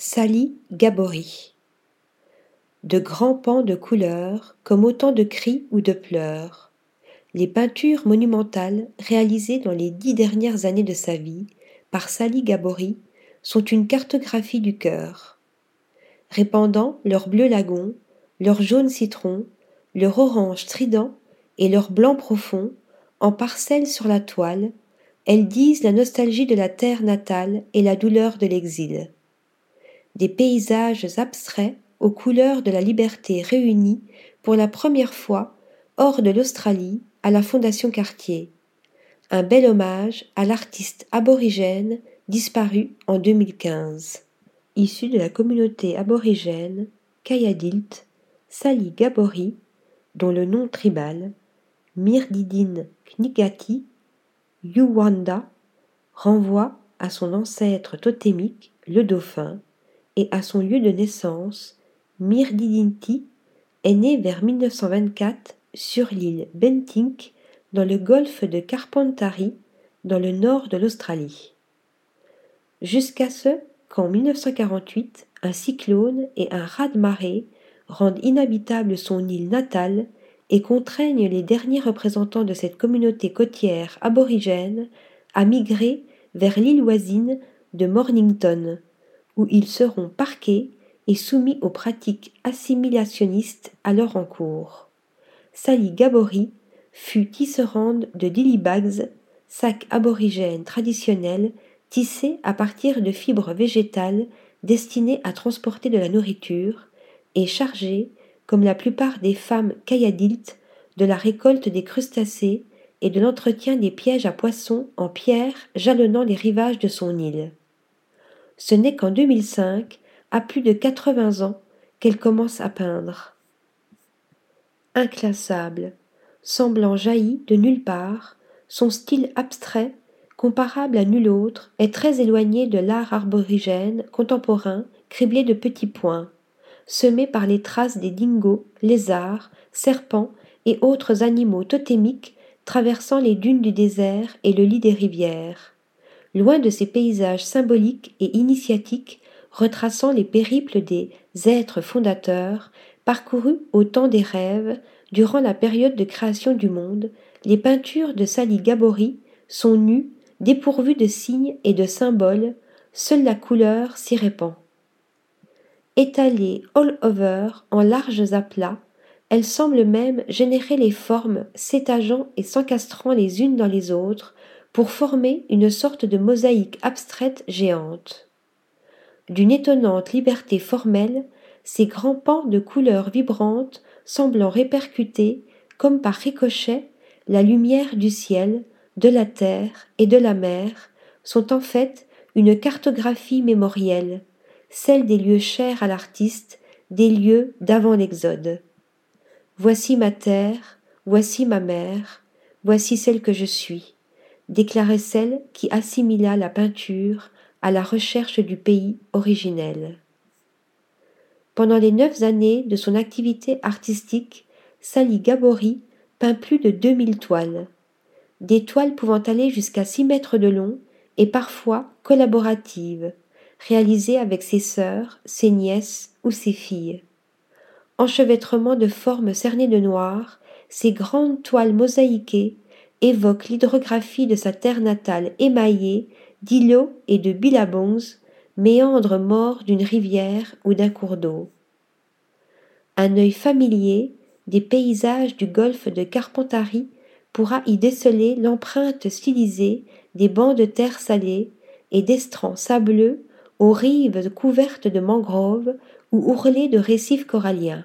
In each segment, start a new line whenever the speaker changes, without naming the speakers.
Sally Gabory De grands pans de couleurs, comme autant de cris ou de pleurs. Les peintures monumentales réalisées dans les dix dernières années de sa vie par Sally Gabory sont une cartographie du cœur. Répandant leur bleu lagon, leur jaune citron, leur orange strident et leur blanc profond, en parcelles sur la toile, elles disent la nostalgie de la terre natale et la douleur de l'exil des paysages abstraits aux couleurs de la liberté réunies pour la première fois hors de l'Australie à la Fondation Cartier. Un bel hommage à l'artiste aborigène disparu en 2015. Issu de la communauté aborigène Kayadilt, Sali Gabori, dont le nom tribal, Mirdidin Knigati, Yuwanda, renvoie à son ancêtre totémique, le dauphin, et à son lieu de naissance, Mirdidinti est né vers 1924 sur l'île Bentinck dans le golfe de Carpentary dans le nord de l'Australie. Jusqu'à ce qu'en 1948 un cyclone et un raz-de-marée rendent inhabitable son île natale et contraignent les derniers représentants de cette communauté côtière aborigène à migrer vers l'île voisine de Mornington, où ils seront parqués et soumis aux pratiques assimilationnistes alors en cours. Sally Gabori fut tisserande de dillybags, sacs aborigènes traditionnels tissés à partir de fibres végétales destinées à transporter de la nourriture et chargée, comme la plupart des femmes kayadilt, de la récolte des crustacés et de l'entretien des pièges à poissons en pierre jalonnant les rivages de son île. Ce n'est qu'en 2005, à plus de 80 ans, qu'elle commence à peindre. Inclassable, semblant jailli de nulle part, son style abstrait, comparable à nul autre, est très éloigné de l'art arborigène contemporain criblé de petits points, semé par les traces des dingos, lézards, serpents et autres animaux totémiques traversant les dunes du désert et le lit des rivières loin de ces paysages symboliques et initiatiques retraçant les périples des êtres fondateurs parcourus au temps des rêves durant la période de création du monde, les peintures de Sally Gabori sont nues, dépourvues de signes et de symboles, seule la couleur s'y répand. Étalées all over en larges aplats, elles semblent même générer les formes s'étageant et s'encastrant les unes dans les autres, pour former une sorte de mosaïque abstraite géante. D'une étonnante liberté formelle, ces grands pans de couleurs vibrantes semblant répercuter, comme par ricochet, la lumière du ciel, de la terre et de la mer, sont en fait une cartographie mémorielle, celle des lieux chers à l'artiste, des lieux d'avant l'Exode. Voici ma terre, voici ma mère, voici celle que je suis déclarait celle qui assimila la peinture à la recherche du pays originel. Pendant les neuf années de son activité artistique, Sally Gabori peint plus de deux mille toiles, des toiles pouvant aller jusqu'à six mètres de long et parfois collaboratives, réalisées avec ses sœurs, ses nièces ou ses filles. Enchevêtrement de formes cernées de noir, ces grandes toiles mosaïquées évoque l'hydrographie de sa terre natale émaillée d'îlots et de billabongs, méandres morts d'une rivière ou d'un cours d'eau. Un œil familier des paysages du golfe de Carpentary pourra y déceler l'empreinte stylisée des bancs de terre salée et d'estrans sableux aux rives couvertes de mangroves ou ourlées de récifs coralliens.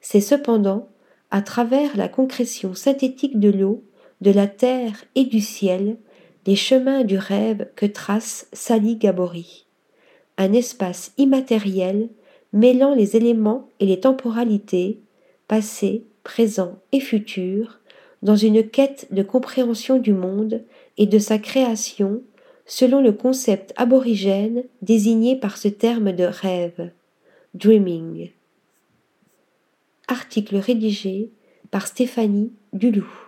C'est cependant, à travers la concrétion synthétique de l'eau, de la terre et du ciel, les chemins du rêve que trace Sally Gabori. Un espace immatériel mêlant les éléments et les temporalités, passé, présent et futur, dans une quête de compréhension du monde et de sa création selon le concept aborigène désigné par ce terme de rêve, dreaming. Article rédigé par Stéphanie Dulou.